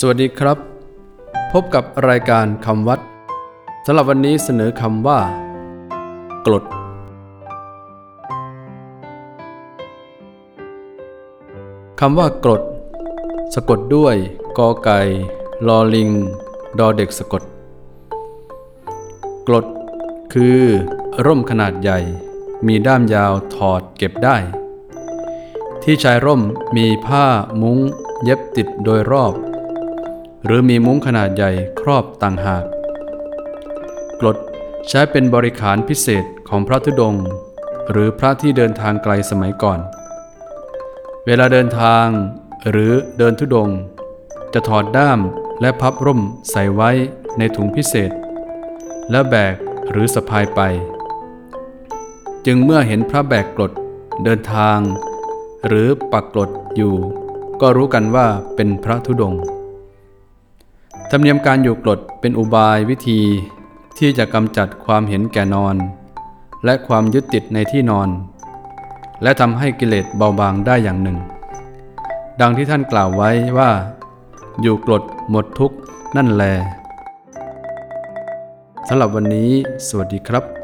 สวัสดีครับ พบกับรายการคำวัดสำหรับวันนี้เสนอคำว่า กรด คำว่ากรด สะกดด้วยกอไก่ลอลิง ดอเด็กสะกด กรด คือ ร่มขนาดใหญ่ มีด้ามยาวถอดเก็บได้ ที่ชายร่มมีผ้ามุ้งเย็บติดโดยรอบ หรือมีมุ้งขนาดใหญ่ครอบต่างหาก กรดใช้เป็นบริขารพิเศษของพระธุดงค์หรือพระที่เดินทางไกลสมัยก่อน เวลาเดินทางหรือเดินธุดงค์จะถอดด้ามและพับร่มใส่ไว้ในถุงพิเศษ และแบกหรือสะพายไป จึงเมื่อเห็นพระแบกกรดเดินทาง หรือปักกรดอยู่ ก็รู้กันว่าเป็นพระธุดงค์ รรมเนียมการอยู่กรดเป็นอุบายวิธีที่จะกำจัดความเห็นแก่นอน และความยึดติดในที่นอน และทำให้กิเลสเบาบางได้อย่างหนึ่ง ดังที่ท่านกล่าวไว้ว่า อยู่กรดหมดทุกข์นั่นแลสำหรับวันนี้ สวัสดีครับ